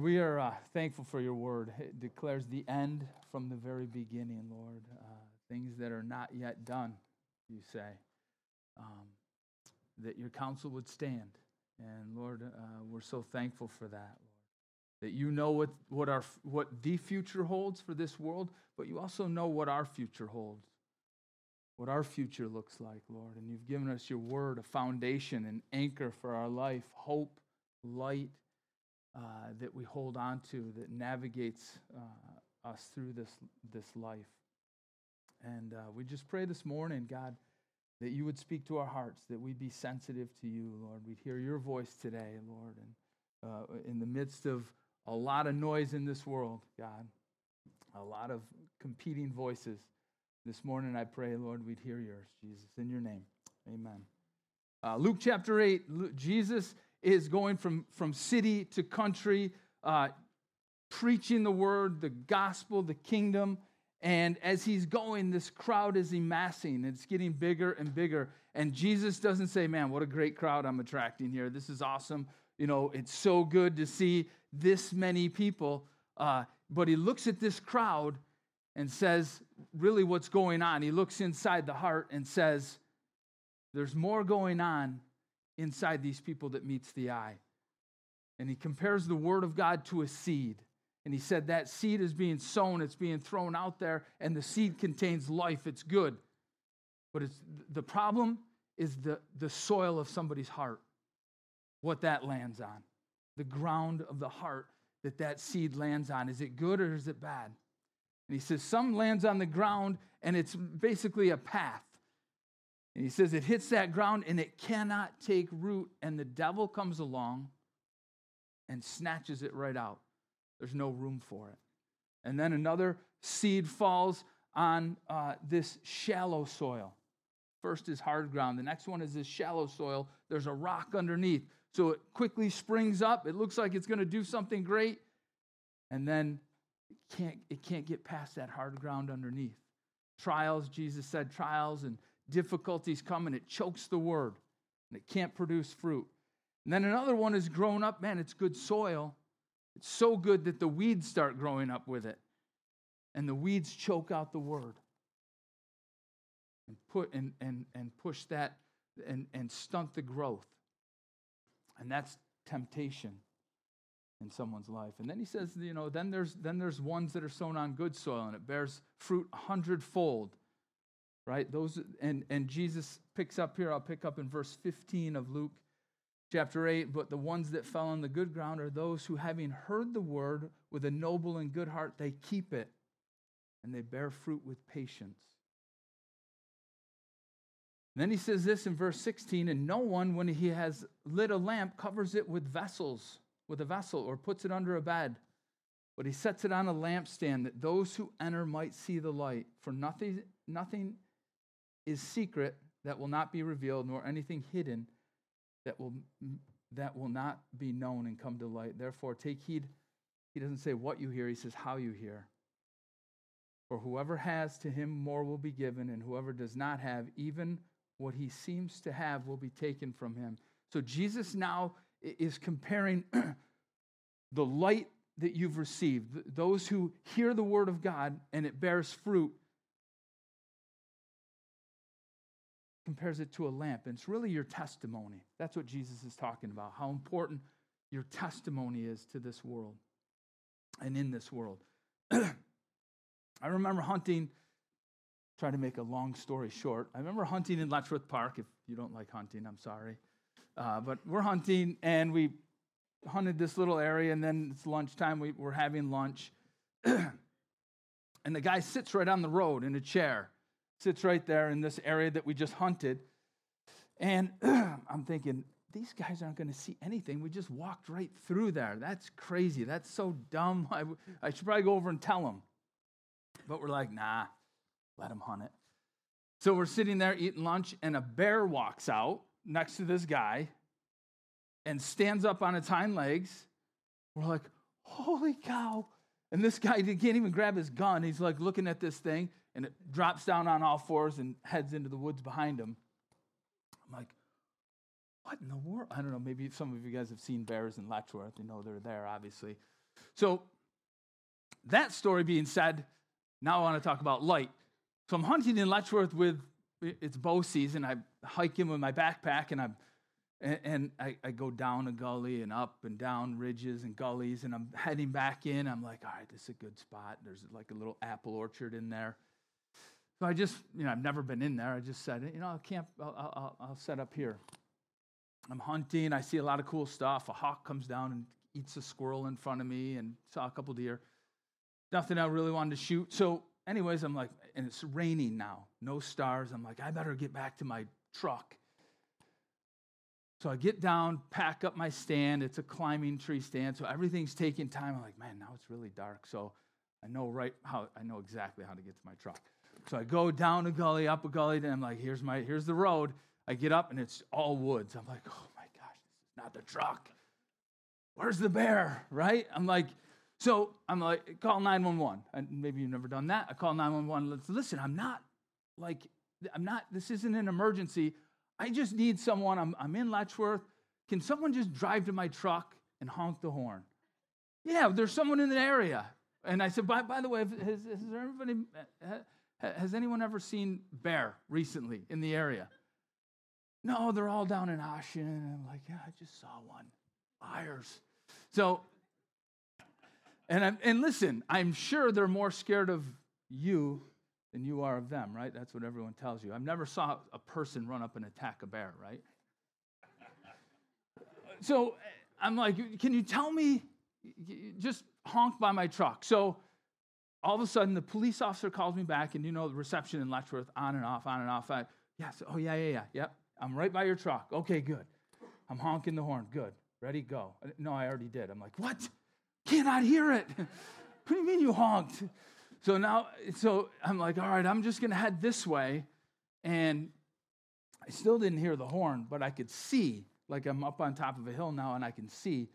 Lord, we are uh, thankful for your word. It declares the end from the very beginning, Lord. Uh, things that are not yet done, you say. Um, that your counsel would stand. And Lord, uh, we're so thankful for that, Lord. That you know what, what, our, what the future holds for this world, but you also know what our future holds, what our future looks like, Lord. And you've given us your word, a foundation, an anchor for our life, hope, light uh, that we hold on to that navigates uh, us through this, this life. And uh, we just pray this morning, God, that you would speak to our hearts, that we'd be sensitive to you, Lord. We'd hear your voice today, Lord. And uh, in the midst of a lot of noise in this world, God, a lot of competing voices, this morning I pray, Lord, we'd hear yours, Jesus. In your name, amen. Uh, Luke chapter 8, Luke, Jesus is going from, from city to country, uh, preaching the word, the gospel, the kingdom. And as he's going, this crowd is amassing. It's getting bigger and bigger. And Jesus doesn't say, Man, what a great crowd I'm attracting here. This is awesome. You know, it's so good to see this many people. Uh, but he looks at this crowd and says, Really, what's going on? He looks inside the heart and says, There's more going on inside these people that meets the eye. And he compares the word of God to a seed. And he said that seed is being sown, it's being thrown out there, and the seed contains life. It's good. But it's, the problem is the, the soil of somebody's heart, what that lands on, the ground of the heart that that seed lands on. Is it good or is it bad? And he says some lands on the ground and it's basically a path. And he says it hits that ground and it cannot take root, and the devil comes along and snatches it right out. There's no room for it. And then another seed falls on uh, this shallow soil. First is hard ground. The next one is this shallow soil. There's a rock underneath. So it quickly springs up. It looks like it's going to do something great. And then it can't, it can't get past that hard ground underneath. Trials, Jesus said, trials and difficulties come and it chokes the word and it can't produce fruit. And then another one is grown up, man, it's good soil, it's so good that the weeds start growing up with it. And the weeds choke out the word. And put and and, and push that and, and stunt the growth. And that's temptation in someone's life. And then he says, you know, then there's then there's ones that are sown on good soil and it bears fruit a hundredfold. Right? Those and and Jesus picks up here, I'll pick up in verse 15 of Luke chapter 8 but the ones that fell on the good ground are those who having heard the word with a noble and good heart they keep it and they bear fruit with patience then he says this in verse 16 and no one when he has lit a lamp covers it with vessels with a vessel or puts it under a bed but he sets it on a lampstand that those who enter might see the light for nothing nothing is secret that will not be revealed nor anything hidden that will, that will not be known and come to light. Therefore, take heed. He doesn't say what you hear, he says how you hear. For whoever has to him more will be given, and whoever does not have, even what he seems to have will be taken from him. So Jesus now is comparing the light that you've received, those who hear the word of God and it bears fruit, compares it to a lamp. And it's really your testimony. That's what Jesus is talking about, how important your testimony is to this world and in this world. I remember hunting, trying to make a long story short. I remember hunting in Letchworth Park. If you don't like hunting, I'm sorry. Uh, but we're hunting and we hunted this little area, and then it's lunchtime. We, we're having lunch. and the guy sits right on the road in a chair sits right there in this area that we just hunted. And I'm thinking, these guys aren't going to see anything. We just walked right through there. That's crazy. That's so dumb. I, I should probably go over and tell them. But we're like, nah, let them hunt it. So we're sitting there eating lunch, and a bear walks out next to this guy and stands up on its hind legs. We're like, holy cow. And this guy can't even grab his gun. He's like looking at this thing and it drops down on all fours and heads into the woods behind him. I'm like, what in the world? I don't know. Maybe some of you guys have seen bears in Letchworth. You know they're there, obviously. So, that story being said, now I want to talk about light. So, I'm hunting in Letchworth with it's bow season. I hike in with my backpack and I'm and, and I, I, go down a gully and up and down ridges and gullies and I'm heading back in. I'm like, all right, this is a good spot. There's like a little apple orchard in there. So I just, you know, I've never been in there. I just said, you know, I'll camp, I'll, I'll, I'll set up here. I'm hunting. I see a lot of cool stuff. A hawk comes down and eats a squirrel in front of me and saw a couple deer. Nothing I really wanted to shoot. So, anyways, I'm like, and it's raining now, no stars. I'm like, I better get back to my truck. So I get down, pack up my stand. It's a climbing tree stand, so everything's taking time. I'm like, man, now it's really dark. So I know right how I know exactly how to get to my truck. So I go down a gully, up a gully, and I'm like, here's my here's the road. I get up and it's all woods. I'm like, oh my gosh, this is not the truck. Where's the bear? Right? I'm like, so I'm like, call 911. And maybe you've never done that. I call 911. Let's Listen, I'm not like, I'm not, this isn't an emergency. I just need someone. I'm, I'm in Letchworth. Can someone just drive to my truck and honk the horn? Yeah, there's someone in the area. And I said, by, by the way, has, has, there anybody, uh, has anyone ever seen bear recently in the area? No, they're all down in Ashen. And I'm like, yeah, I just saw one. Liars. So, and, I'm, and listen, I'm sure they're more scared of you than you are of them, right? That's what everyone tells you. I've never saw a person run up and attack a bear, right? so I'm like, can you tell me? Just honk by my truck. So all of a sudden, the police officer calls me back, and you know the reception in Letchworth, on and off, on and off. I, yes, oh yeah, yeah, yeah, yep. I'm right by your truck. Okay, good. I'm honking the horn. Good. Ready, go. No, I already did. I'm like, what? Cannot hear it. what do you mean you honked? So now, so I'm like, all right, I'm just going to head this way. And I still didn't hear the horn, but I could see, like I'm up on top of a hill now and I can see.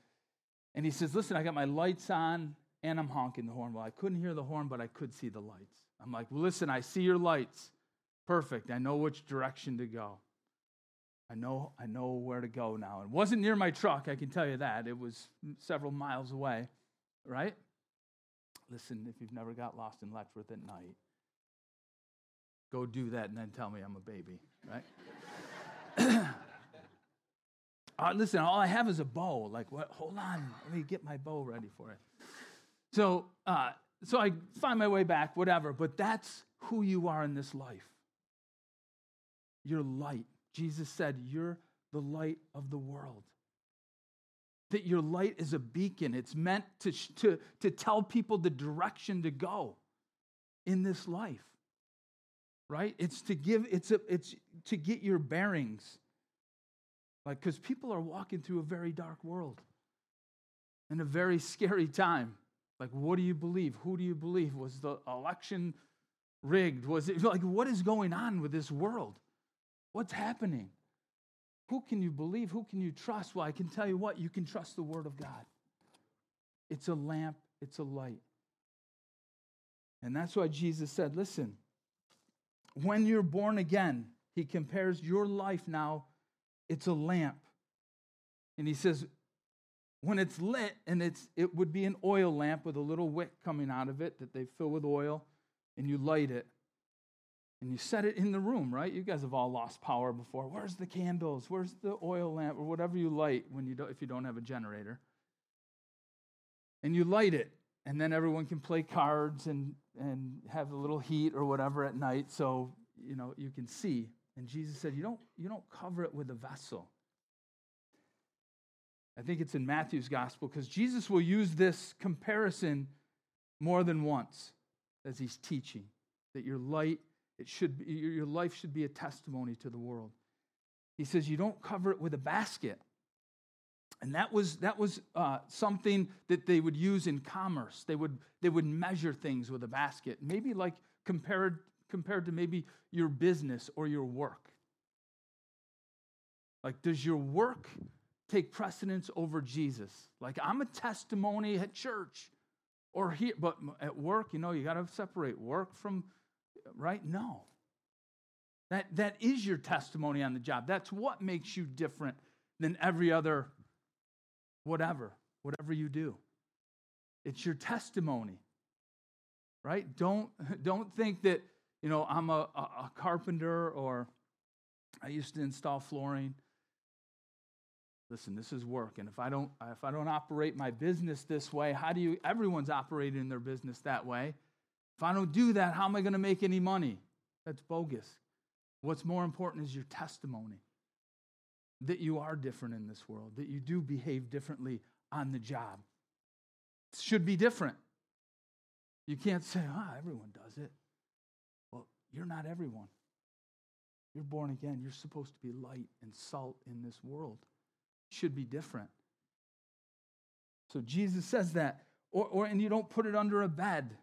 And he says, listen, I got my lights on and I'm honking the horn. Well, I couldn't hear the horn, but I could see the lights. I'm like, well, listen, I see your lights. Perfect. I know which direction to go. I know, I know where to go now. It wasn't near my truck, I can tell you that. It was several miles away, right? Listen, if you've never got lost in Letchworth at night, go do that and then tell me I'm a baby, right? uh, listen, all I have is a bow. Like, what? Hold on, let me get my bow ready for it. So, uh, so I find my way back, whatever. But that's who you are in this life. You're light. Jesus said, You're the light of the world. That your light is a beacon. It's meant to, to, to tell people the direction to go in this life. Right? It's to give, it's a, it's to get your bearings. Like, because people are walking through a very dark world and a very scary time. Like, what do you believe? Who do you believe? Was the election rigged? Was it like, what is going on with this world? What's happening? Who can you believe? Who can you trust? Well, I can tell you what, you can trust the Word of God. It's a lamp, it's a light. And that's why Jesus said, listen, when you're born again, he compares your life now, it's a lamp. And he says, when it's lit, and it's, it would be an oil lamp with a little wick coming out of it that they fill with oil, and you light it and you set it in the room, right? You guys have all lost power before. Where's the candles? Where's the oil lamp or whatever you light when you don't, if you don't have a generator? And you light it, and then everyone can play cards and, and have a little heat or whatever at night so you know you can see. And Jesus said, You don't, you don't cover it with a vessel. I think it's in Matthew's gospel because Jesus will use this comparison more than once as he's teaching that your light it should be, your life should be a testimony to the world. He says you don't cover it with a basket. And that was, that was uh, something that they would use in commerce. They would, they would measure things with a basket, maybe like compared, compared to maybe your business or your work. Like, does your work take precedence over Jesus? Like, I'm a testimony at church or here, but at work, you know, you got to separate work from right? No. That, that is your testimony on the job. That's what makes you different than every other whatever, whatever you do. It's your testimony, right? Don't, don't think that, you know, I'm a, a, a carpenter or I used to install flooring. Listen, this is work, and if I don't if I don't operate my business this way, how do you? Everyone's operating in their business that way. If I don't do that, how am I going to make any money? That's bogus. What's more important is your testimony that you are different in this world, that you do behave differently on the job. It should be different. You can't say, ah, oh, everyone does it. Well, you're not everyone. You're born again. You're supposed to be light and salt in this world. Should be different. So Jesus says that. Or, or and you don't put it under a bed.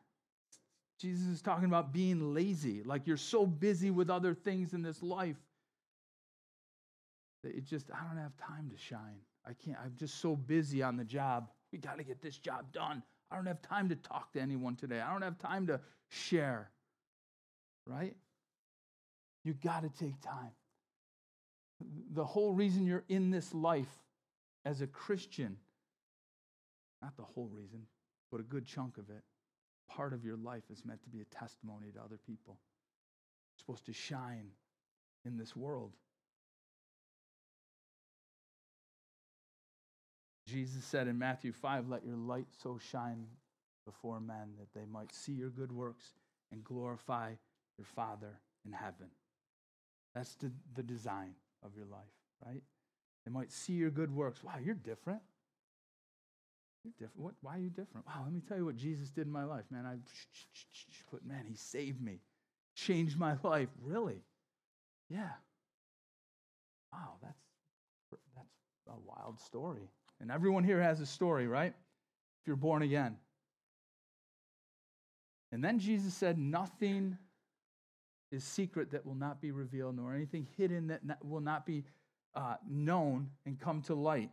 Jesus is talking about being lazy, like you're so busy with other things in this life that it just, I don't have time to shine. I can't, I'm just so busy on the job. We got to get this job done. I don't have time to talk to anyone today. I don't have time to share. Right? You got to take time. The whole reason you're in this life as a Christian, not the whole reason, but a good chunk of it, part of your life is meant to be a testimony to other people. You're supposed to shine in this world. Jesus said in Matthew 5, Let your light so shine before men that they might see your good works and glorify your Father in heaven. That's the, the design of your life, right? They might see your good works. Wow, you're different. You're different. What, why are you different? Wow, let me tell you what Jesus did in my life, man. I man, he saved me, changed my life. Really? Yeah. Wow, that's that's a wild story. And everyone here has a story, right? If you're born again. And then Jesus said, Nothing is secret that will not be revealed, nor anything hidden that will not be uh, known and come to light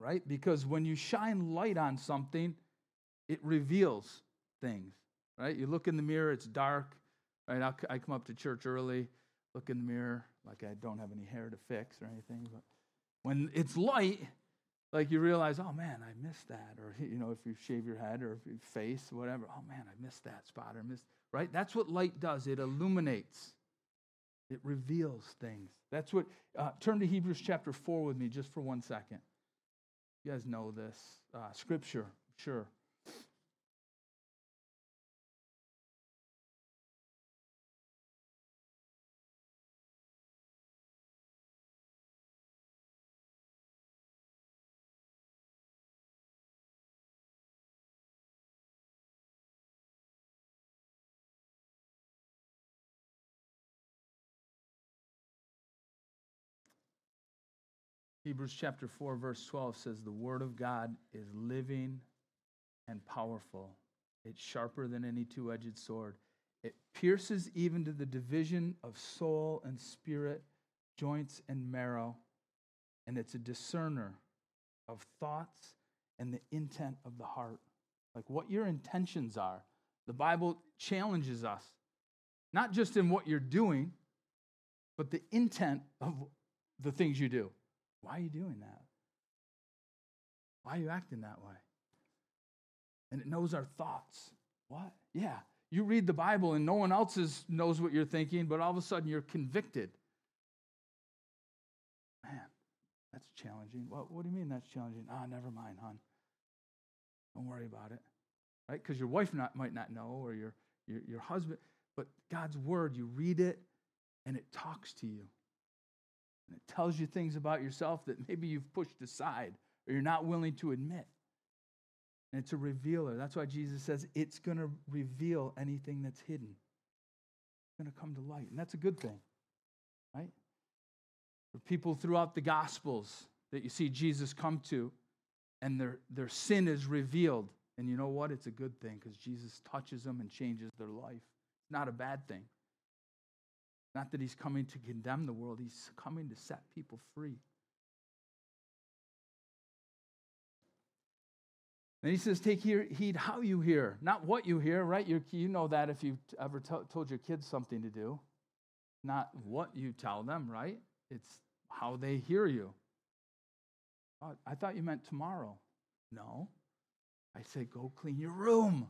right? Because when you shine light on something, it reveals things, right? You look in the mirror, it's dark, right? I'll, i come up to church early, look in the mirror, like I don't have any hair to fix or anything, but when it's light, like you realize, oh man, I missed that. Or, you know, if you shave your head or your face, whatever, oh man, I missed that spot or missed, right? That's what light does. It illuminates, it reveals things. That's what, uh, turn to Hebrews chapter 4 with me just for one second. You guys know this uh, scripture, sure. Hebrews chapter 4, verse 12 says, The word of God is living and powerful. It's sharper than any two edged sword. It pierces even to the division of soul and spirit, joints and marrow, and it's a discerner of thoughts and the intent of the heart. Like what your intentions are. The Bible challenges us, not just in what you're doing, but the intent of the things you do. Why are you doing that? Why are you acting that way? And it knows our thoughts. What? Yeah. You read the Bible and no one else is, knows what you're thinking, but all of a sudden you're convicted. Man, that's challenging. What, what do you mean that's challenging? Ah, never mind, hon. Don't worry about it. Right? Because your wife not, might not know or your, your, your husband, but God's word, you read it and it talks to you. And it tells you things about yourself that maybe you've pushed aside or you're not willing to admit. And it's a revealer. That's why Jesus says it's going to reveal anything that's hidden. It's going to come to light. And that's a good thing, right? For people throughout the Gospels that you see Jesus come to, and their, their sin is revealed. And you know what? It's a good thing because Jesus touches them and changes their life. It's not a bad thing. Not that he's coming to condemn the world, he's coming to set people free. And he says, Take heed how you hear, not what you hear, right? you you know that if you've ever t- told your kids something to do, not what you tell them, right? It's how they hear you. oh, I thought you meant tomorrow. No. I said, go clean your room.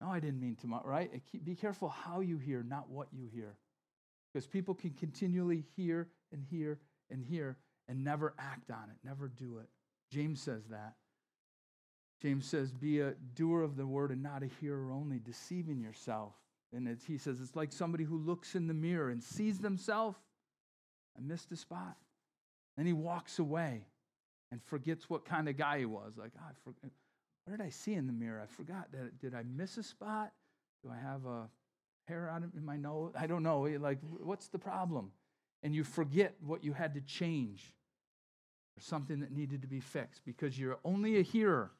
No, I didn't mean tomorrow, right? Be careful how you hear, not what you hear. Because people can continually hear and hear and hear and never act on it, never do it. James says that. James says, Be a doer of the word and not a hearer only, deceiving yourself. And he says, It's like somebody who looks in the mirror and sees themselves. I missed a spot. Then he walks away and forgets what kind of guy he was. Like, oh, I forget, what did I see in the mirror? I forgot. Did, did I miss a spot? Do I have a hair out in my nose? I don't know. Like, what's the problem? And you forget what you had to change or something that needed to be fixed because you're only a hearer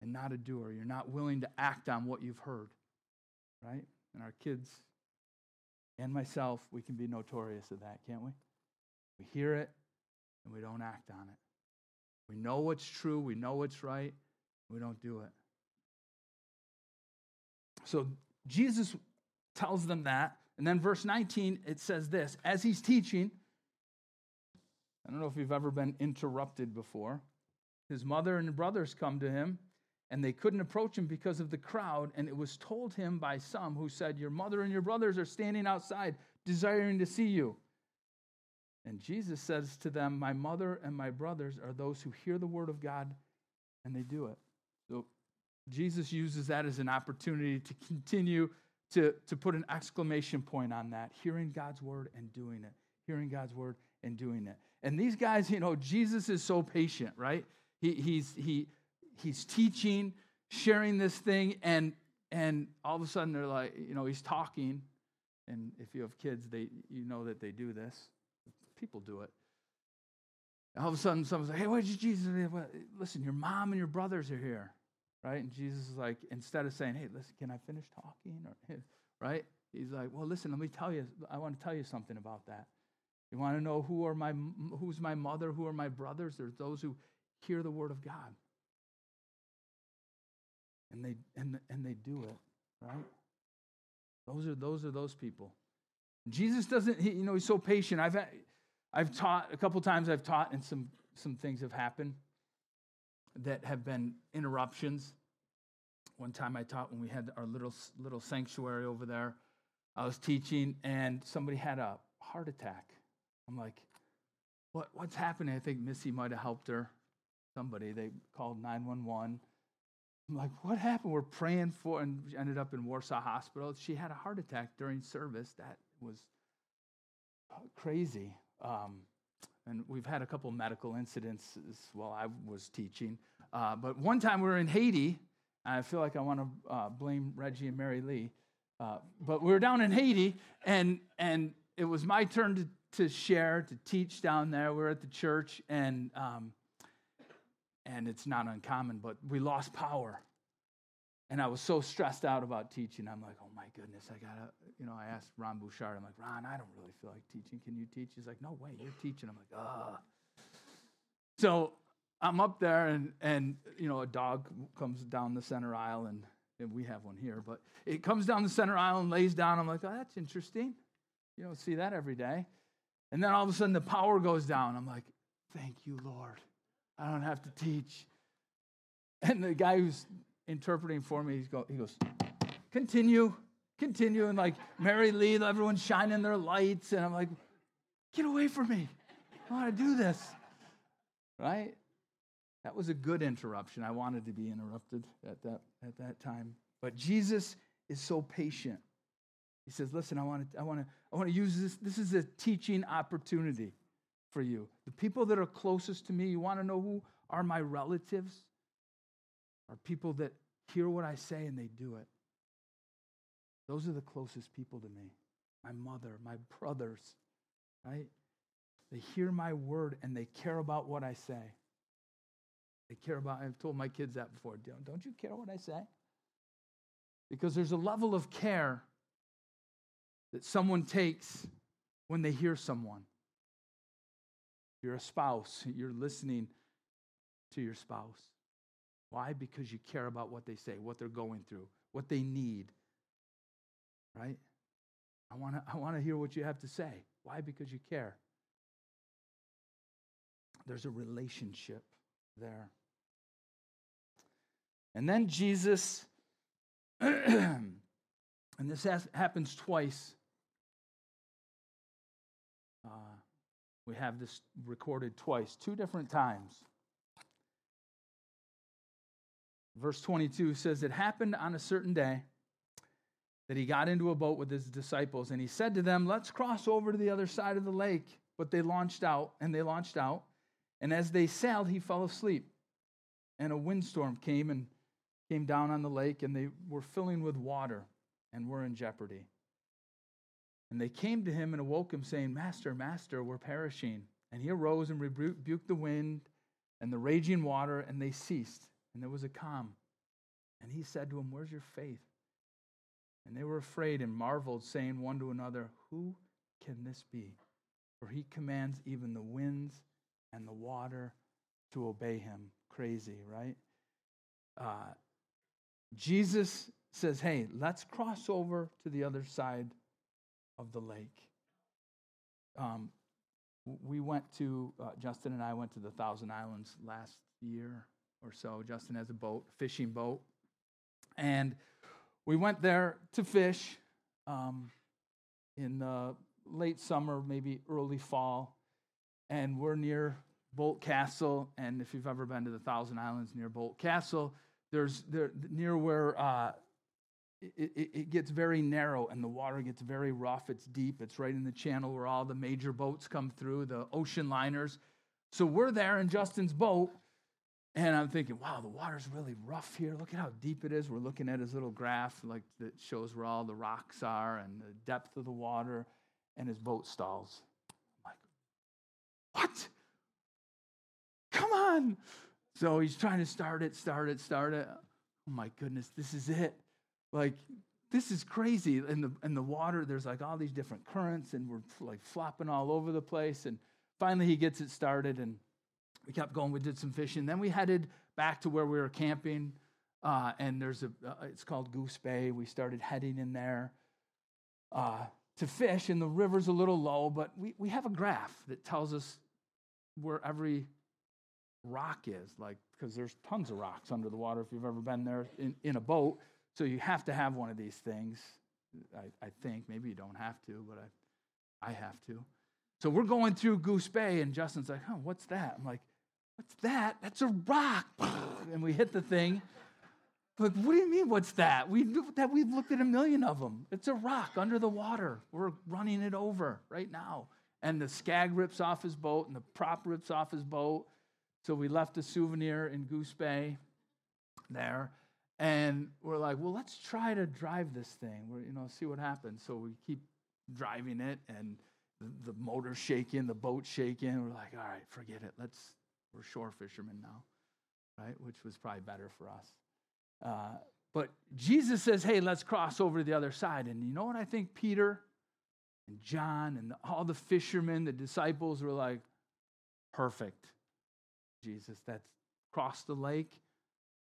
and not a doer. You're not willing to act on what you've heard, right? And our kids and myself, we can be notorious of that, can't we? We hear it and we don't act on it. We know what's true, we know what's right, we don't do it. So Jesus tells them that. And then verse 19, it says this as he's teaching, I don't know if you've ever been interrupted before. His mother and brothers come to him, and they couldn't approach him because of the crowd. And it was told him by some who said, Your mother and your brothers are standing outside, desiring to see you. And Jesus says to them, My mother and my brothers are those who hear the word of God and they do it. So Jesus uses that as an opportunity to continue to, to put an exclamation point on that hearing God's word and doing it. Hearing God's word and doing it. And these guys, you know, Jesus is so patient, right? He, he's, he, he's teaching, sharing this thing, and, and all of a sudden they're like, you know, he's talking. And if you have kids, they, you know that they do this people do it. All of a sudden, someone's like, hey, what did Jesus Listen, your mom and your brothers are here, right? And Jesus is like, instead of saying, hey, listen, can I finish talking? Or, right? He's like, well, listen, let me tell you, I want to tell you something about that. You want to know who are my, who's my mother, who are my brothers? There's those who hear the word of God. And they, and, and they do it, right? Those are, those are those people. Jesus doesn't, he, you know, he's so patient. I've I've taught a couple times, I've taught, and some, some things have happened that have been interruptions. One time I taught when we had our little, little sanctuary over there. I was teaching, and somebody had a heart attack. I'm like, what, what's happening? I think Missy might have helped her. Somebody, they called 911. I'm like, what happened? We're praying for, and ended up in Warsaw Hospital. She had a heart attack during service. That was crazy. Um, and we've had a couple medical incidents while I was teaching. Uh, but one time we were in Haiti. I feel like I want to uh, blame Reggie and Mary Lee. Uh, but we were down in Haiti, and, and it was my turn to, to share, to teach down there. We are at the church, and, um, and it's not uncommon, but we lost power. And I was so stressed out about teaching. I'm like, oh my goodness, I gotta, you know, I asked Ron Bouchard, I'm like, Ron, I don't really feel like teaching. Can you teach? He's like, no way, you're teaching. I'm like, ah. So I'm up there and and you know, a dog comes down the center aisle and, and we have one here, but it comes down the center aisle and lays down. I'm like, oh, that's interesting. You don't see that every day. And then all of a sudden the power goes down. I'm like, thank you, Lord. I don't have to teach. And the guy who's interpreting for me. Go, he goes, continue, continue. And like Mary Lee, everyone's shining their lights. And I'm like, get away from me. I want to do this. Right? That was a good interruption. I wanted to be interrupted at that, at that time. But Jesus is so patient. He says, listen, I want to, I want to, I want to use this. This is a teaching opportunity for you. The people that are closest to me, you want to know who are my relatives? are people that hear what I say and they do it. Those are the closest people to me my mother, my brothers, right? They hear my word and they care about what I say. They care about, I've told my kids that before. Don't, don't you care what I say? Because there's a level of care that someone takes when they hear someone. You're a spouse, you're listening to your spouse. Why? Because you care about what they say, what they're going through, what they need. Right? I want to I want to hear what you have to say. Why? Because you care. There's a relationship there. And then Jesus, and this has, happens twice. Uh, we have this recorded twice, two different times. Verse 22 says, It happened on a certain day that he got into a boat with his disciples, and he said to them, Let's cross over to the other side of the lake. But they launched out, and they launched out. And as they sailed, he fell asleep. And a windstorm came and came down on the lake, and they were filling with water and were in jeopardy. And they came to him and awoke him, saying, Master, Master, we're perishing. And he arose and rebuked the wind and the raging water, and they ceased, and there was a calm. And he said to them, Where's your faith? And they were afraid and marveled, saying one to another, Who can this be? For he commands even the winds and the water to obey him. Crazy, right? Uh, Jesus says, Hey, let's cross over to the other side of the lake. Um, we went to, uh, Justin and I went to the Thousand Islands last year or so. Justin has a boat, fishing boat. And we went there to fish um, in the late summer, maybe early fall. And we're near Boldt Castle. And if you've ever been to the Thousand Islands near Boldt Castle, there's there near where uh, it, it, it, gets very narrow and the water gets very rough. It's deep. It's right in the channel where all the major boats come through, the ocean liners. So we're there in Justin's boat, and I'm thinking, wow, the water's really rough here. Look at how deep it is. We're looking at his little graph, like that shows where all the rocks are and the depth of the water, and his boat stalls. I'm like, what? Come on. So he's trying to start it, start it, start it. Oh my goodness, this is it. Like this is crazy. In the in the water there's like all these different currents and we're like flopping all over the place. And finally he gets it started and we kept going. We did some fishing. Then we headed back to where we were camping uh, and there's a uh, it's called goose bay. We started heading in there uh, to fish. And the river's a little low but we, we have a graph that tells us where every rock is like because there's tons of rocks under the water if you've ever been there in, in a boat so you have to have one of these things. I, I think maybe you don't have to, but I, I have to. So we're going through Goose Bay, and Justin's like, "Huh, what's that?" I'm like, "What's that? That's a rock!" And we hit the thing. Like, what do you mean? What's that? We that we've looked at a million of them. It's a rock under the water. We're running it over right now. And the skeg rips off his boat, and the prop rips off his boat. So we left a souvenir in Goose Bay there. And we're like, well, let's try to drive this thing. We're, you know, see what happens. So we keep driving it, and the, the motor's shaking, the boat's shaking. We're like, all right, forget it. Let's. We're shore fishermen now, right? Which was probably better for us. Uh, but Jesus says, hey, let's cross over to the other side. And you know what I think Peter and John and all the fishermen, the disciples were like, perfect. Jesus, that's cross the lake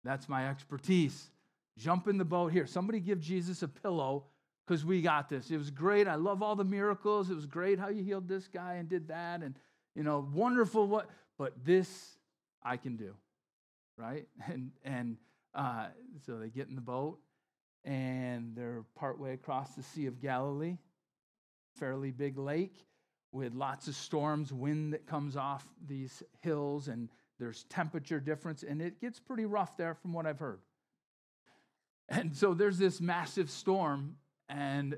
that's my expertise. Jump in the boat here. Somebody give Jesus a pillow because we got this. It was great. I love all the miracles. It was great how you healed this guy and did that. And, you know, wonderful what, but this I can do. Right? And, and uh, so they get in the boat and they're partway across the Sea of Galilee, fairly big lake with lots of storms, wind that comes off these hills and there's temperature difference, and it gets pretty rough there from what I've heard. And so there's this massive storm, and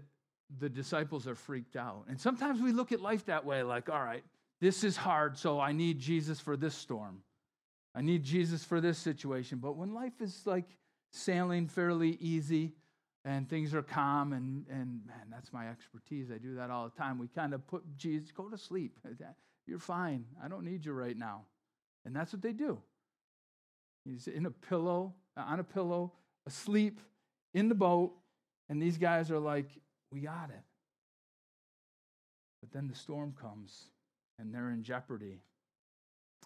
the disciples are freaked out. And sometimes we look at life that way like, all right, this is hard, so I need Jesus for this storm. I need Jesus for this situation. But when life is like sailing fairly easy and things are calm, and, and man, that's my expertise. I do that all the time. We kind of put Jesus, go to sleep. You're fine. I don't need you right now. And that's what they do. He's in a pillow, uh, on a pillow, asleep in the boat, and these guys are like, we got it. But then the storm comes and they're in jeopardy.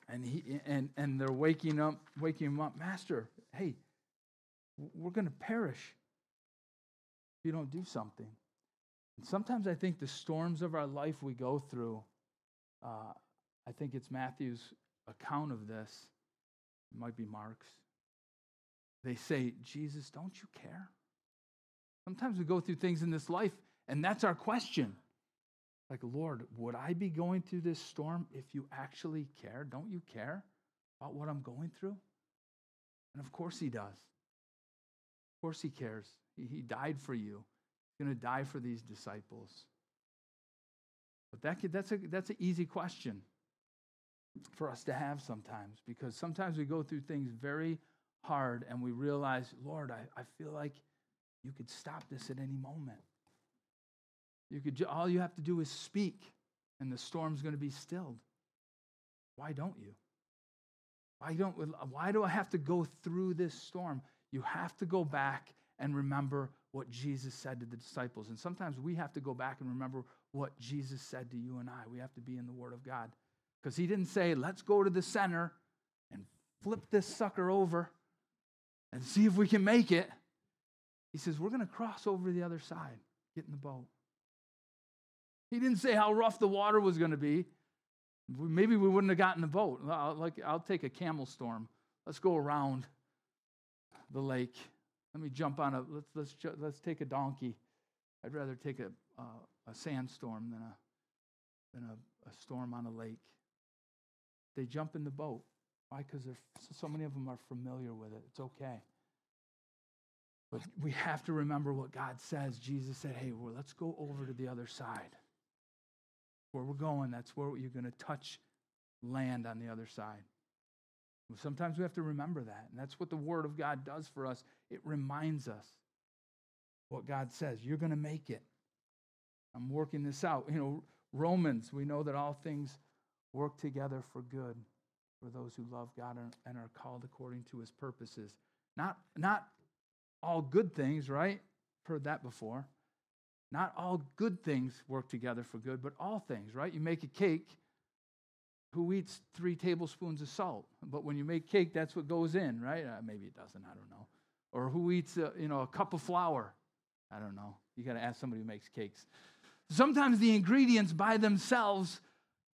And he and and they're waking up, waking him up, Master, hey, we're gonna perish if you don't do something. And sometimes I think the storms of our life we go through, uh, I think it's Matthew's account of this, it might be Mark's. They say, Jesus, don't you care? Sometimes we go through things in this life, and that's our question. Like, Lord, would I be going through this storm if you actually care? Don't you care about what I'm going through? And of course, He does. Of course, He cares. He, died for you, He's going to die for these disciples. But that, that's, a, that's an easy question for us to have sometimes because sometimes we go through things very hard and we realize, Lord, I, I feel like you could stop this at any moment. You could, all you have to do is speak, and the storm's going to be stilled. Why don't you? Why, don't, why do I have to go through this storm? You have to go back and remember what Jesus said to the disciples. And sometimes we have to go back and remember what Jesus said to you and I. We have to be in the Word of God. Because he didn't say, let's go to the center and flip this sucker over and see if we can make it. He says, we're going to cross over to the other side, get in the boat. He didn't say how rough the water was going to be. Maybe we wouldn't have gotten the boat. I'll, like, I'll take a camel storm. Let's go around the lake. Let me jump on a, let's, let's, let's take a donkey. I'd rather take a, uh, a sandstorm than, a, than a, a storm on a lake. They jump in the boat. Why? Because so many of them are familiar with it. It's okay. But we have to remember what God says. Jesus said, hey, well, let's go over to the other side. Where we're going, that's where you're going to touch land on the other side. Sometimes we have to remember that. And that's what the Word of God does for us. It reminds us what God says. You're going to make it. I'm working this out. You know, Romans, we know that all things work together for good for those who love God and are called according to his purposes. Not, not all good things, right? Heard that before. Not all good things work together for good, but all things, right? You make a cake, who eats three tablespoons of salt? But when you make cake, that's what goes in, right? Uh, maybe it doesn't, I don't know. Or who eats, a, you know, a cup of flour? I don't know. You got to ask somebody who makes cakes. Sometimes the ingredients by themselves,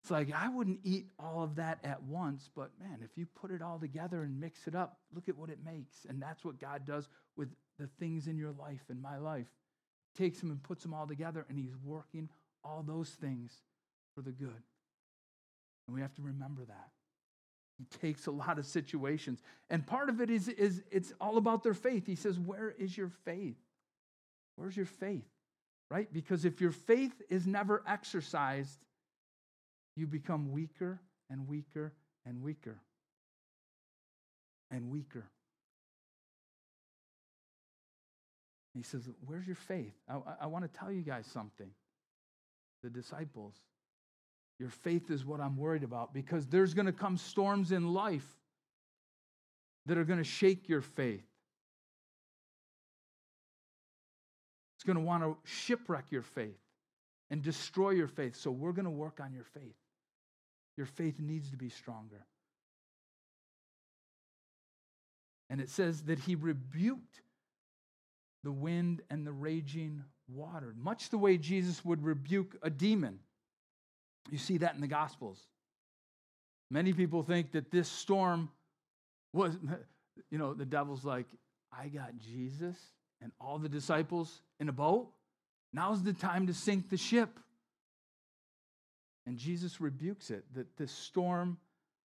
it's like, I wouldn't eat all of that at once, but man, if you put it all together and mix it up, look at what it makes. And that's what God does with the things in your life and my life. Takes them and puts them all together, and He's working all those things for the good. And we have to remember that. He takes a lot of situations. And part of it is, is it's all about their faith. He says, Where is your faith? Where's your faith? Right? Because if your faith is never exercised, you become weaker and weaker and weaker and weaker. He says, Where's your faith? I, I want to tell you guys something. The disciples, your faith is what I'm worried about because there's going to come storms in life that are going to shake your faith. It's going to want to shipwreck your faith and destroy your faith. So we're going to work on your faith. Your faith needs to be stronger. And it says that he rebuked the wind and the raging water, much the way Jesus would rebuke a demon. You see that in the Gospels. Many people think that this storm was, you know, the devil's like, I got Jesus and all the disciples in a boat. Now's the time to sink the ship. And Jesus rebukes it that this storm,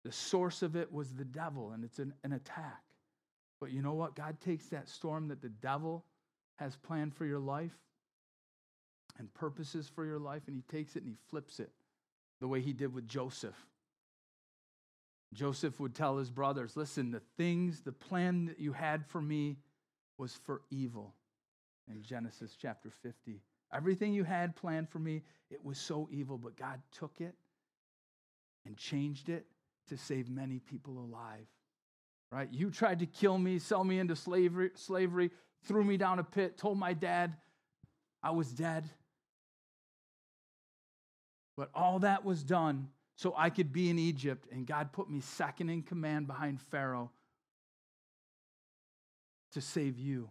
the source of it was the devil, and it's an, an attack. But you know what? God takes that storm that the devil has planned for your life and purposes for your life, and he takes it and he flips it the way he did with Joseph. Joseph would tell his brothers, Listen, the things, the plan that you had for me was for evil in Genesis chapter 50. Everything you had planned for me, it was so evil, but God took it and changed it to save many people alive. Right? You tried to kill me, sell me into slavery, slavery, threw me down a pit, told my dad I was dead. But all that was done so I could be in Egypt, and God put me second in command behind Pharaoh to save you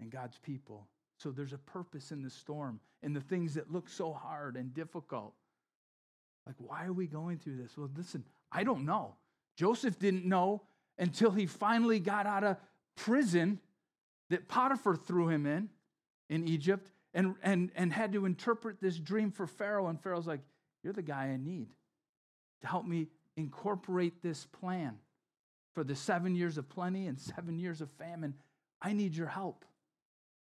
and God's people. So there's a purpose in the storm, and the things that look so hard and difficult. Like, why are we going through this? Well, listen, I don't know. Joseph didn't know until he finally got out of prison that Potiphar threw him in in Egypt and, and, and had to interpret this dream for Pharaoh. And Pharaoh's like, You're the guy I need to help me incorporate this plan for the seven years of plenty and seven years of famine. I need your help.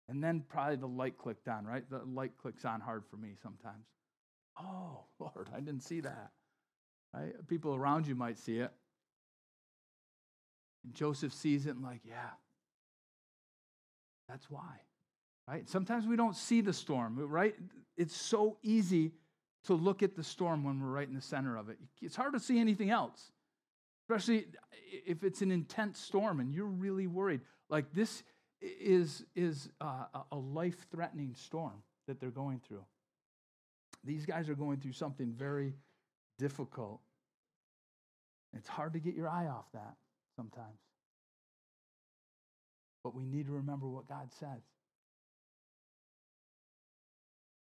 And then probably the light clicked on, right? The light clicks on hard for me sometimes. Oh, Lord, I didn't see that. Right? People around you might see it. And Joseph sees it and, like, yeah, that's why. Right? Sometimes we don't see the storm, right? It's so easy to look at the storm when we're right in the center of it. It's hard to see anything else, especially if it's an intense storm and you're really worried. Like this is, is uh, a life threatening storm that they're going through. These guys are going through something very difficult. It's hard to get your eye off that sometimes. But we need to remember what God says.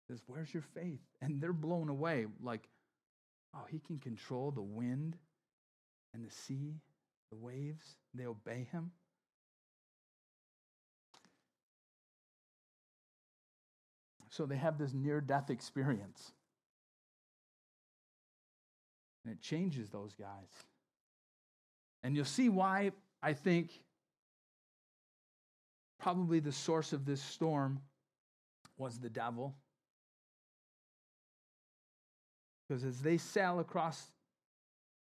says, Where's your faith? And they're blown away like, oh, he can control the wind and the sea, the waves. They obey him. So they have this near death experience. And it changes those guys. And you'll see why I think probably the source of this storm was the devil. Because as they sail across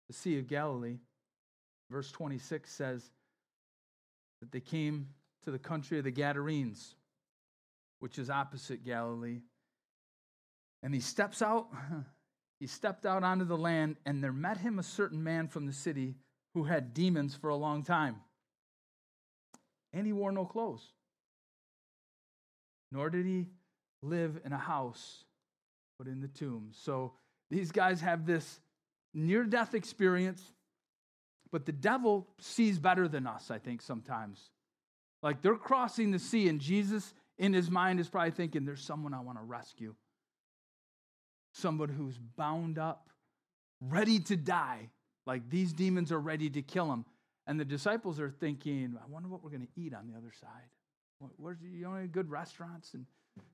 the Sea of Galilee, verse 26 says that they came to the country of the Gadarenes, which is opposite Galilee. And he steps out, he stepped out onto the land, and there met him a certain man from the city who had demons for a long time. And he wore no clothes, nor did he live in a house, but in the tomb. So these guys have this near death experience, but the devil sees better than us, I think, sometimes. Like they're crossing the sea, and Jesus, in his mind, is probably thinking, There's someone I want to rescue. Somebody who's bound up, ready to die. Like these demons are ready to kill him. And the disciples are thinking, I wonder what we're going to eat on the other side. Where's you know any good restaurants in,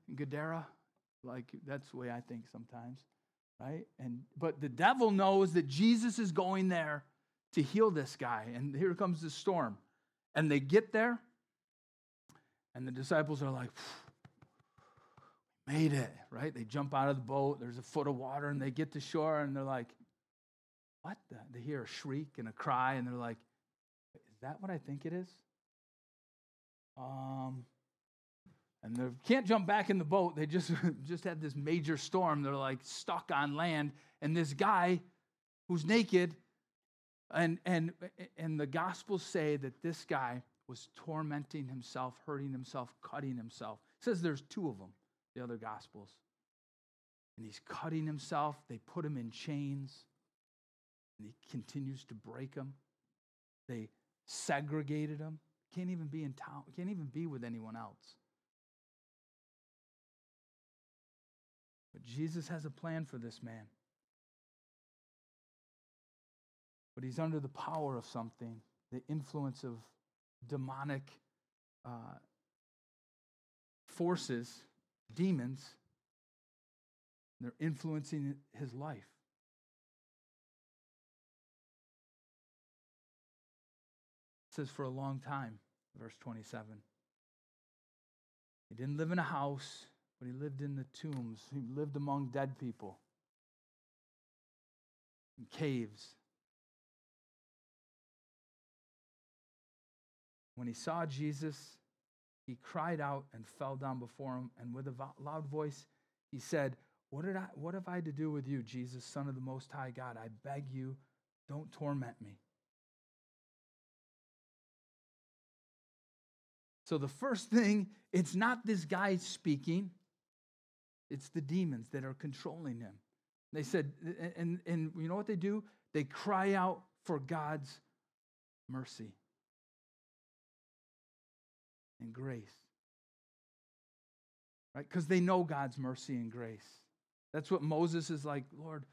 in Gadara? Like that's the way I think sometimes right? And but the devil knows that Jesus is going there to heal this guy. And here comes the storm. And they get there, and the disciples are like, made it, right? They jump out of the boat, there's a foot of water, and they get to shore, and they're like, what? The? They hear a shriek and a cry, and they're like, is that what I think it is? Um, and they can't jump back in the boat. They just just had this major storm. They're like stuck on land, and this guy who's naked, and and and the gospels say that this guy was tormenting himself, hurting himself, cutting himself. It says there's two of them, the other gospels. And he's cutting himself. They put him in chains, and he continues to break them. They segregated him. Can't even be in town. Can't even be with anyone else. But Jesus has a plan for this man. But he's under the power of something, the influence of demonic uh, forces, demons. They're influencing his life. It says for a long time, verse 27. He didn't live in a house. But he lived in the tombs, he lived among dead people, in caves. When he saw Jesus, he cried out and fell down before him, and with a loud voice, he said, what, did I, what have I to do with you, Jesus, Son of the Most High God? I beg you, don't torment me. So, the first thing, it's not this guy speaking. It's the demons that are controlling him. They said, and, and you know what they do? They cry out for God's mercy and grace. Right? Because they know God's mercy and grace. That's what Moses is like, Lord,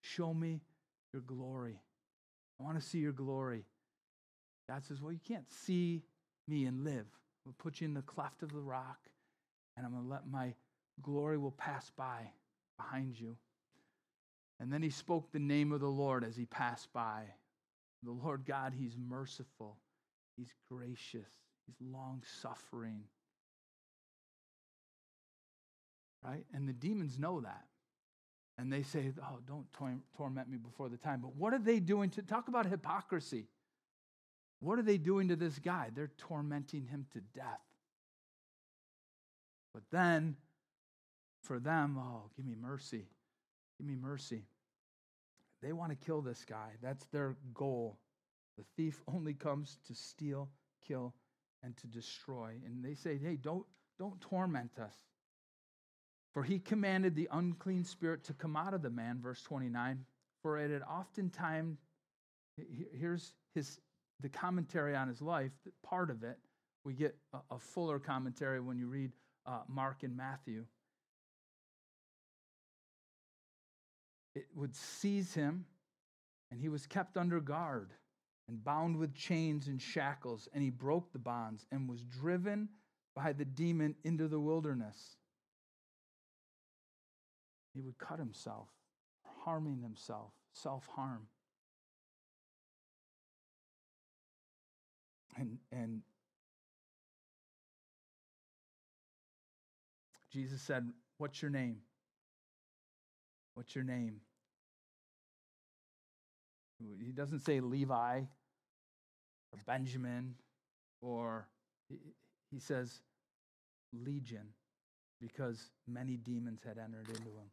show me your glory. I want to see your glory. God says, Well, you can't see me and live. I'll put you in the cleft of the rock, and I'm going to let my glory will pass by behind you. And then he spoke the name of the Lord as he passed by. The Lord God, he's merciful, he's gracious, he's long suffering. Right? And the demons know that. And they say, Oh, don't tor- torment me before the time. But what are they doing to talk about hypocrisy? What are they doing to this guy? They're tormenting him to death. But then, for them, oh, give me mercy. Give me mercy. They want to kill this guy. That's their goal. The thief only comes to steal, kill, and to destroy. And they say, hey, don't, don't torment us. For he commanded the unclean spirit to come out of the man, verse 29. For it had oftentimes, here's his the commentary on his life, part of it. We get a, a fuller commentary when you read uh, Mark and Matthew. It would seize him, and he was kept under guard and bound with chains and shackles, and he broke the bonds and was driven by the demon into the wilderness. He would cut himself, harming himself, self harm. And, and Jesus said, What's your name? What's your name? He doesn't say Levi or Benjamin, or he says Legion, because many demons had entered into him.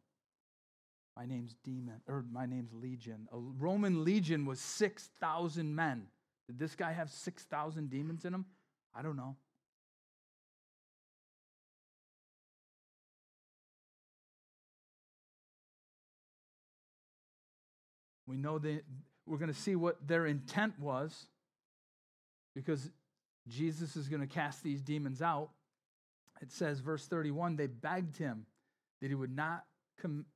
My name's demon, or my name's Legion. A Roman legion was 6,000 men. Did this guy have 6,000 demons in him? I don't know. We know that we're going to see what their intent was because Jesus is going to cast these demons out. It says, verse 31, they begged him that he would not com-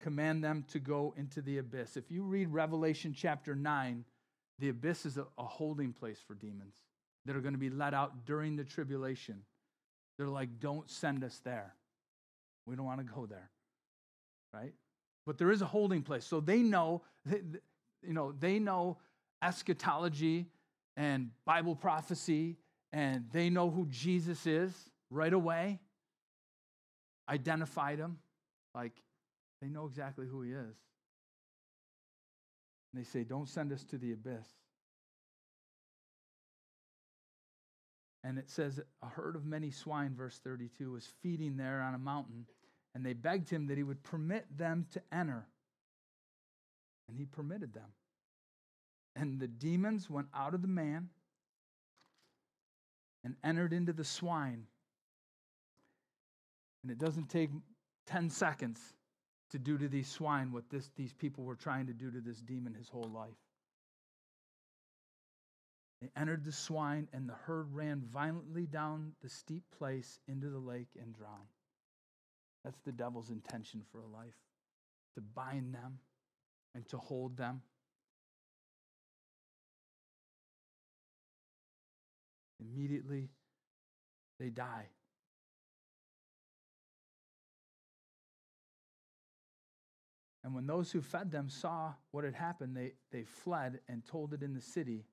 command them to go into the abyss. If you read Revelation chapter 9, the abyss is a, a holding place for demons that are going to be let out during the tribulation. They're like, don't send us there. We don't want to go there. Right? But there is a holding place. So they know, you know, they know eschatology and Bible prophecy, and they know who Jesus is right away. Identified him. Like, they know exactly who he is. And they say, Don't send us to the abyss. And it says, A herd of many swine, verse 32, was feeding there on a mountain, and they begged him that he would permit them to enter. And he permitted them. And the demons went out of the man and entered into the swine. And it doesn't take 10 seconds to do to these swine what this, these people were trying to do to this demon his whole life. They entered the swine, and the herd ran violently down the steep place into the lake and drowned. That's the devil's intention for a life to bind them and to hold them. Immediately, they die. And when those who fed them saw what had happened, they, they fled and told it in the city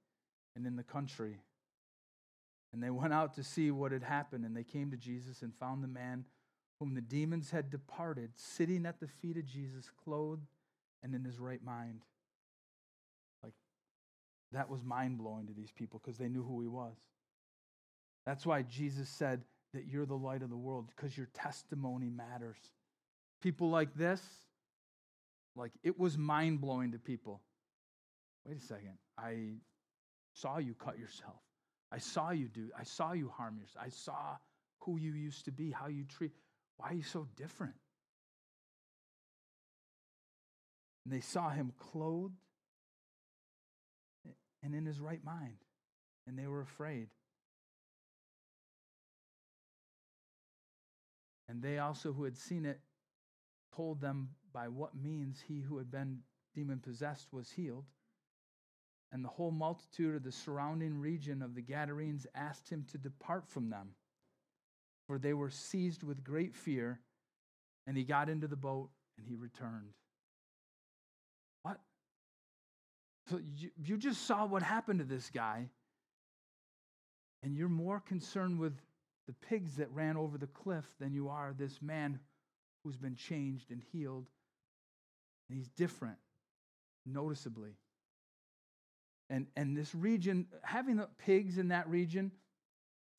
and in the country. And they went out to see what had happened, and they came to Jesus and found the man whom the demons had departed sitting at the feet of Jesus, clothed and in his right mind. Like, that was mind blowing to these people because they knew who he was. That's why Jesus said that you're the light of the world, because your testimony matters. People like this, like it was mind blowing to people. Wait a second. I saw you cut yourself. I saw you do, I saw you harm yourself. I saw who you used to be, how you treat. Why are you so different? And they saw him clothed and in his right mind, and they were afraid. And they also, who had seen it, told them by what means he who had been demon possessed was healed. and the whole multitude of the surrounding region of the Gadarenes asked him to depart from them, for they were seized with great fear. And he got into the boat and he returned. What? So you, you just saw what happened to this guy, and you're more concerned with the pigs that ran over the cliff than you are this man who's been changed and healed. And he's different, noticeably. And, and this region, having the pigs in that region,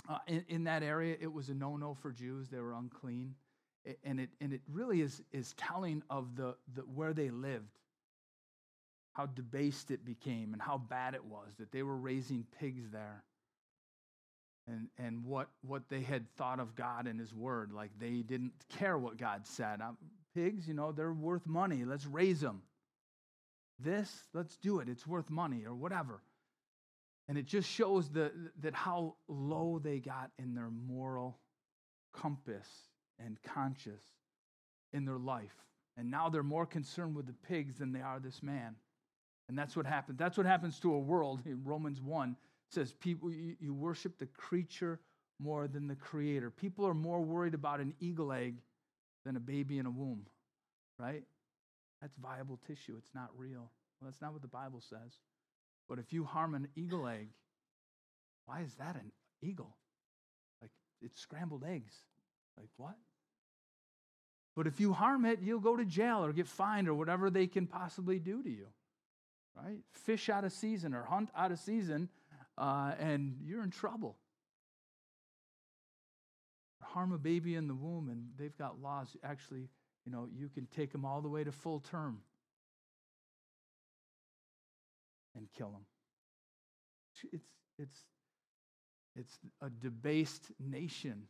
uh, in, in that area, it was a no no for Jews. They were unclean. and, it, and it really is, is telling of the, the, where they lived, how debased it became, and how bad it was that they were raising pigs there and, and what, what they had thought of God and His Word. Like they didn't care what God said. Um, pigs, you know, they're worth money. Let's raise them. This, let's do it. It's worth money or whatever. And it just shows the, that how low they got in their moral compass and conscience in their life. And now they're more concerned with the pigs than they are this man. And that's what happens. That's what happens to a world in Romans 1 says people you, worship the creature more than the creator. People are more worried about an eagle egg than a baby in a womb, right? That's viable tissue. It's not real. Well, that's not what the Bible says. But if you harm an eagle egg, why is that an eagle? Like it's scrambled eggs. Like what? But if you harm it, you'll go to jail or get fined or whatever they can possibly do to you. Right? Fish out of season or hunt out of season uh, and you're in trouble. Harm a baby in the womb, and they've got laws. Actually, you know, you can take them all the way to full term and kill them. It's, it's, it's a debased nation,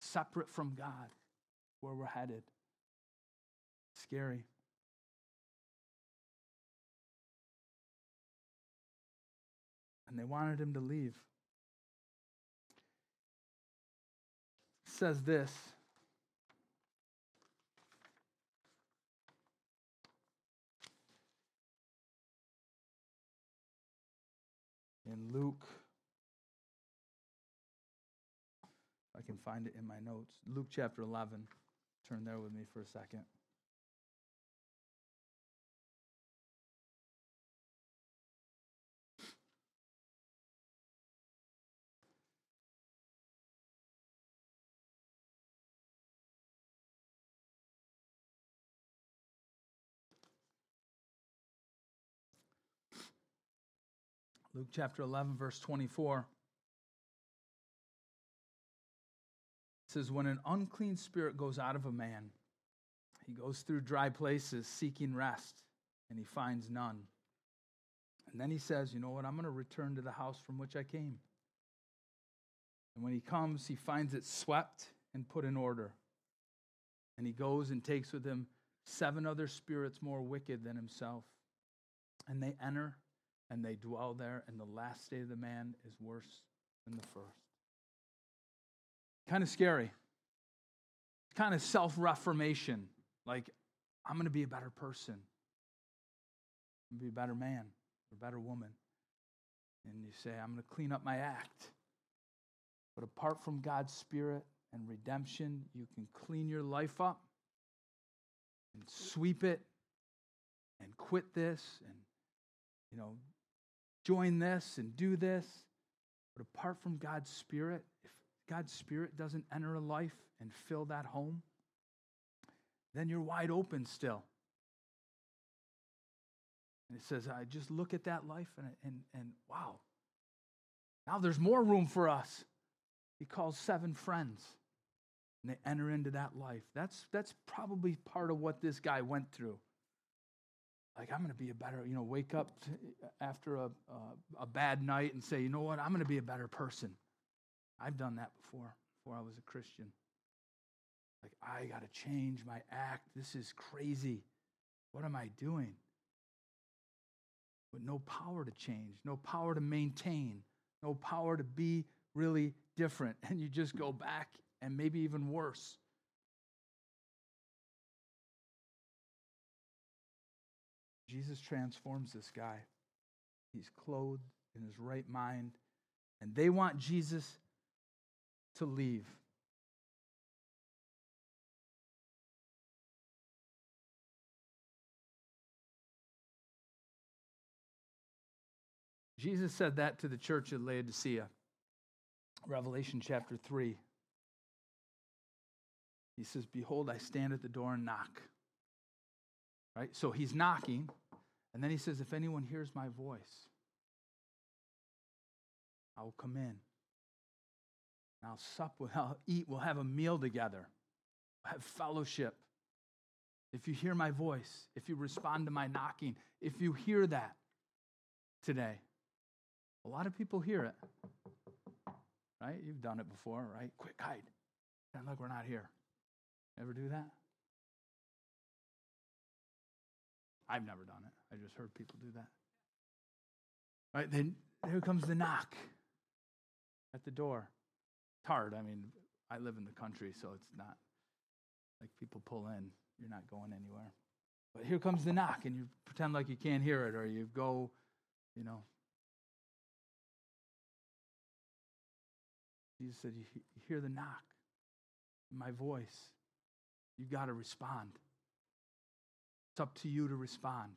separate from God, where we're headed. Scary. And they wanted him to leave. It says this. In Luke, I can find it in my notes. Luke chapter 11. Turn there with me for a second. Luke chapter 11, verse 24. It says, When an unclean spirit goes out of a man, he goes through dry places seeking rest, and he finds none. And then he says, You know what? I'm going to return to the house from which I came. And when he comes, he finds it swept and put in order. And he goes and takes with him seven other spirits more wicked than himself. And they enter and they dwell there, and the last state of the man is worse than the first. Kind of scary. Kind of self reformation. Like, I'm going to be a better person, I'm be a better man or a better woman. And you say, I'm going to clean up my act. But apart from God's Spirit and redemption, you can clean your life up and sweep it and quit this and, you know, join this and do this. But apart from God's Spirit, if God's Spirit doesn't enter a life and fill that home, then you're wide open still. And it says, I just look at that life and, and, and wow, now there's more room for us. He calls seven friends and they enter into that life. That's, that's probably part of what this guy went through like i'm going to be a better you know wake up after a, a, a, bad night and say you know what? I'm going to be a better person. I've done that before before i was a christian. Like i got to change my act. This is crazy. What am i doing? With no power to change no power to maintain no power to be really different. And you just go back and maybe even worse Jesus transforms this guy. He's clothed in his right mind, and they want Jesus to leave. Jesus said that to the church at Laodicea, Revelation chapter 3. He says, Behold, I stand at the door and knock. Right? So he's knocking, and then he says, If anyone hears my voice, I will come in. I'll sup with, I'll eat, we'll have a meal together, we'll have fellowship. If you hear my voice, if you respond to my knocking, if you hear that today, a lot of people hear it, right? You've done it before, right? Quick, hide. And look, we're not here. Ever do that? I've never done it. I just heard people do that. Right? Then here comes the knock at the door. It's hard. I mean, I live in the country, so it's not like people pull in. You're not going anywhere. But here comes the knock, and you pretend like you can't hear it, or you go, you know, Jesus said, You hear the knock, my voice. You've got to respond. It's up to you to respond.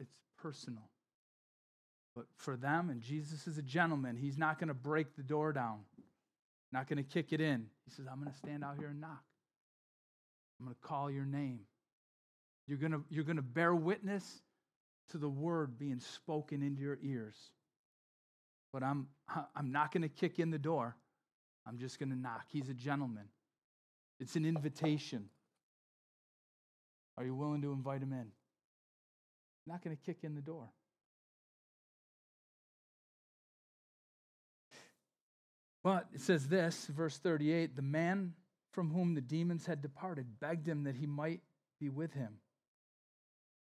It's personal. But for them, and Jesus is a gentleman, he's not going to break the door down, not going to kick it in. He says, I'm going to stand out here and knock. I'm going to call your name. You're going to, you're going to bear witness to the word being spoken into your ears but I'm, I'm not going to kick in the door. I'm just going to knock. He's a gentleman. It's an invitation. Are you willing to invite him in? Not going to kick in the door. But it says this, verse 38 the man from whom the demons had departed begged him that he might be with him.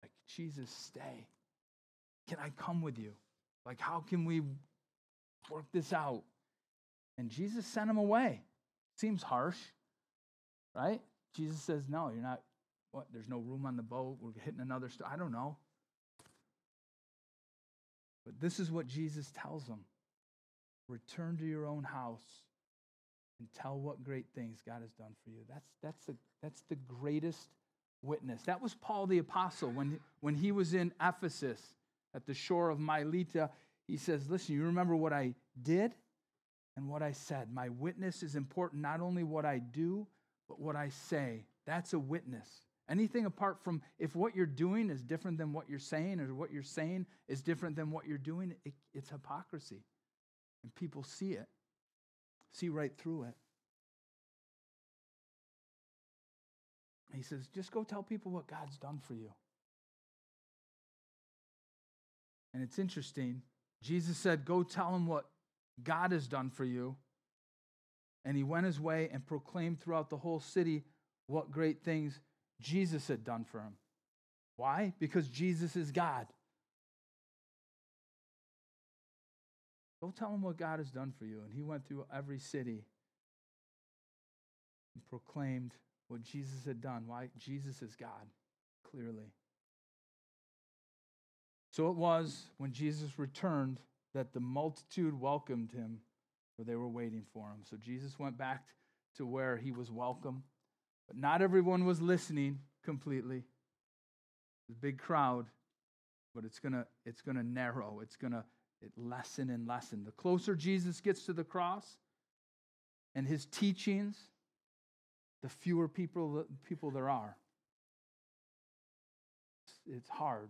Like, Jesus, stay. Can I come with you? Like, how can we work this out. And Jesus sent him away. Seems harsh, right? Jesus says, No, you're not, what? There's no room on the boat. We're hitting another I don't know. But this is what Jesus tells them return to your own house and tell what great things God has done for you. That's, that's, the, that's the greatest witness. That was Paul the Apostle when, when he was in Ephesus at the shore of Melita he says, Listen, you remember what I did and what I said. My witness is important, not only what I do, but what I say. That's a witness. Anything apart from if what you're doing is different than what you're saying, or what you're saying is different than what you're doing, it, it's hypocrisy. And people see it, see right through it. He says, just go tell people what God's done for you. And it's interesting Jesus said, Go tell them what God has done for you. And he went his way and proclaimed throughout the whole city what great things Jesus had done for him. Why? Because Jesus is God. Go tell him what God has done for you. And he went through every city and proclaimed what Jesus had done. Why? Jesus is God, clearly. So it was when Jesus returned that the multitude welcomed him, for they were waiting for him. So Jesus went back to where he was welcome, but not everyone was listening completely. The big crowd, but it's gonna it's gonna narrow. It's gonna it lessen and lessen. The closer Jesus gets to the cross and his teachings, the fewer people people there are. It's, it's hard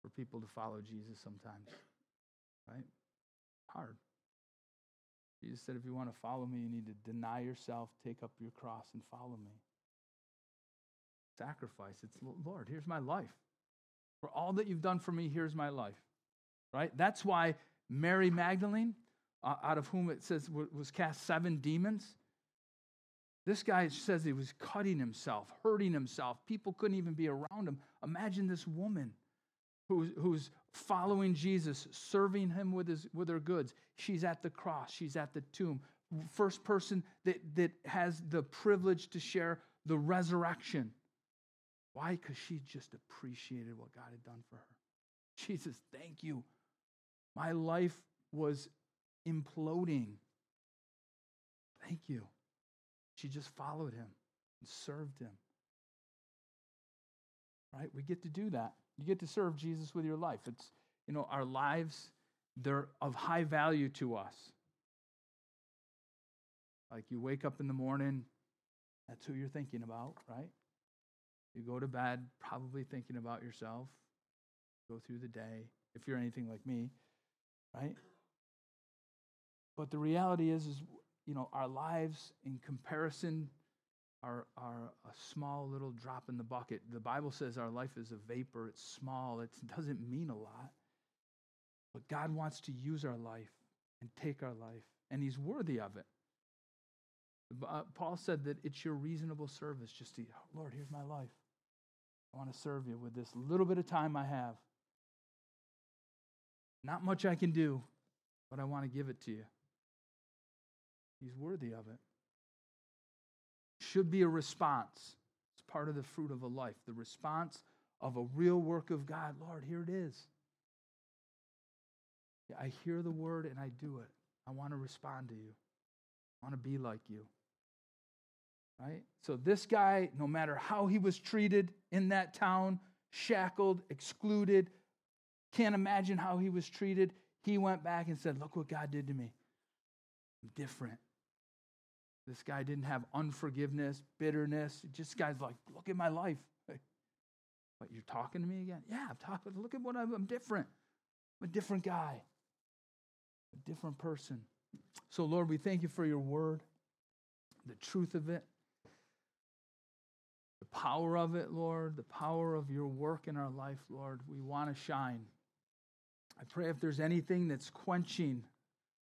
for people to follow Jesus sometimes, right? Hard. Jesus said, if you want to follow me, you need to deny yourself, take up your cross, and follow me. Sacrifice. It's, Lord, here's my life. For all that you've done for me, here's my life. Right? That's why Mary Magdalene, uh, out of whom it says was cast seven demons, this guy says he was cutting himself, hurting himself. People couldn't even be around him. Imagine this woman who's, who's following Jesus, serving him with, his, with her goods. She's at the cross, she's at the tomb. First person that, that has the privilege to share the resurrection. Why? Because she just appreciated what God had done for her. Jesus, thank you. My life was imploding. Thank you. She just followed him and served him. Right? We get to do that. You get to serve Jesus with your life. It's, you know, our lives, they're of high value to us. Like you wake up in the morning, that's who you're thinking about, right? You go to bed probably thinking about yourself. Go through the day, if you're anything like me, right? But the reality is, is you know, our lives in comparison are, are a small little drop in the bucket. The Bible says our life is a vapor, it's small, it doesn't mean a lot. But God wants to use our life and take our life, and He's worthy of it. Uh, Paul said that it's your reasonable service just to, Lord, here's my life. I want to serve you with this little bit of time I have. Not much I can do, but I want to give it to you. He's worthy of it. Should be a response. It's part of the fruit of a life, the response of a real work of God. Lord, here it is. I hear the word and I do it. I want to respond to you. I want to be like you. Right? So, this guy, no matter how he was treated in that town, shackled, excluded, can't imagine how he was treated, he went back and said, Look what God did to me. I'm different. This guy didn't have unforgiveness, bitterness. Just guy's like, Look at my life. But you're talking to me again? Yeah, I'm talking. Look at what I'm, I'm different. I'm a different guy, a different person. So, Lord, we thank you for your word, the truth of it the power of it, Lord, the power of your work in our life, Lord. We want to shine. I pray if there's anything that's quenching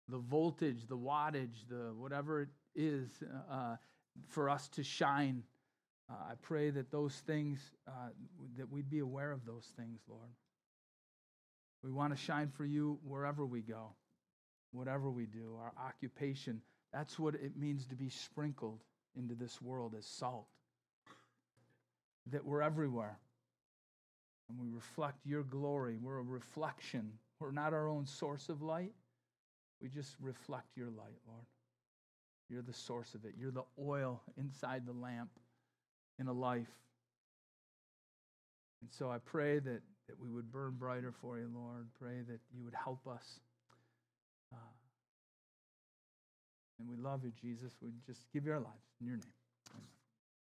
the voltage, the wattage, the whatever it is uh, for us to shine, uh, I pray that those things, uh, that we'd be aware of those things, Lord. We want to shine for you wherever we go, whatever we do, our occupation. That's what it means to be sprinkled into this world as salt that we're everywhere. And we reflect your glory. We're a reflection. We're not our own source of light. We just reflect your light, Lord. You're the source of it. You're the oil inside the lamp in a life. And so I pray that, that we would burn brighter for you, Lord. Pray that you would help us. Uh, and we love you, Jesus. We just give you our lives in your name.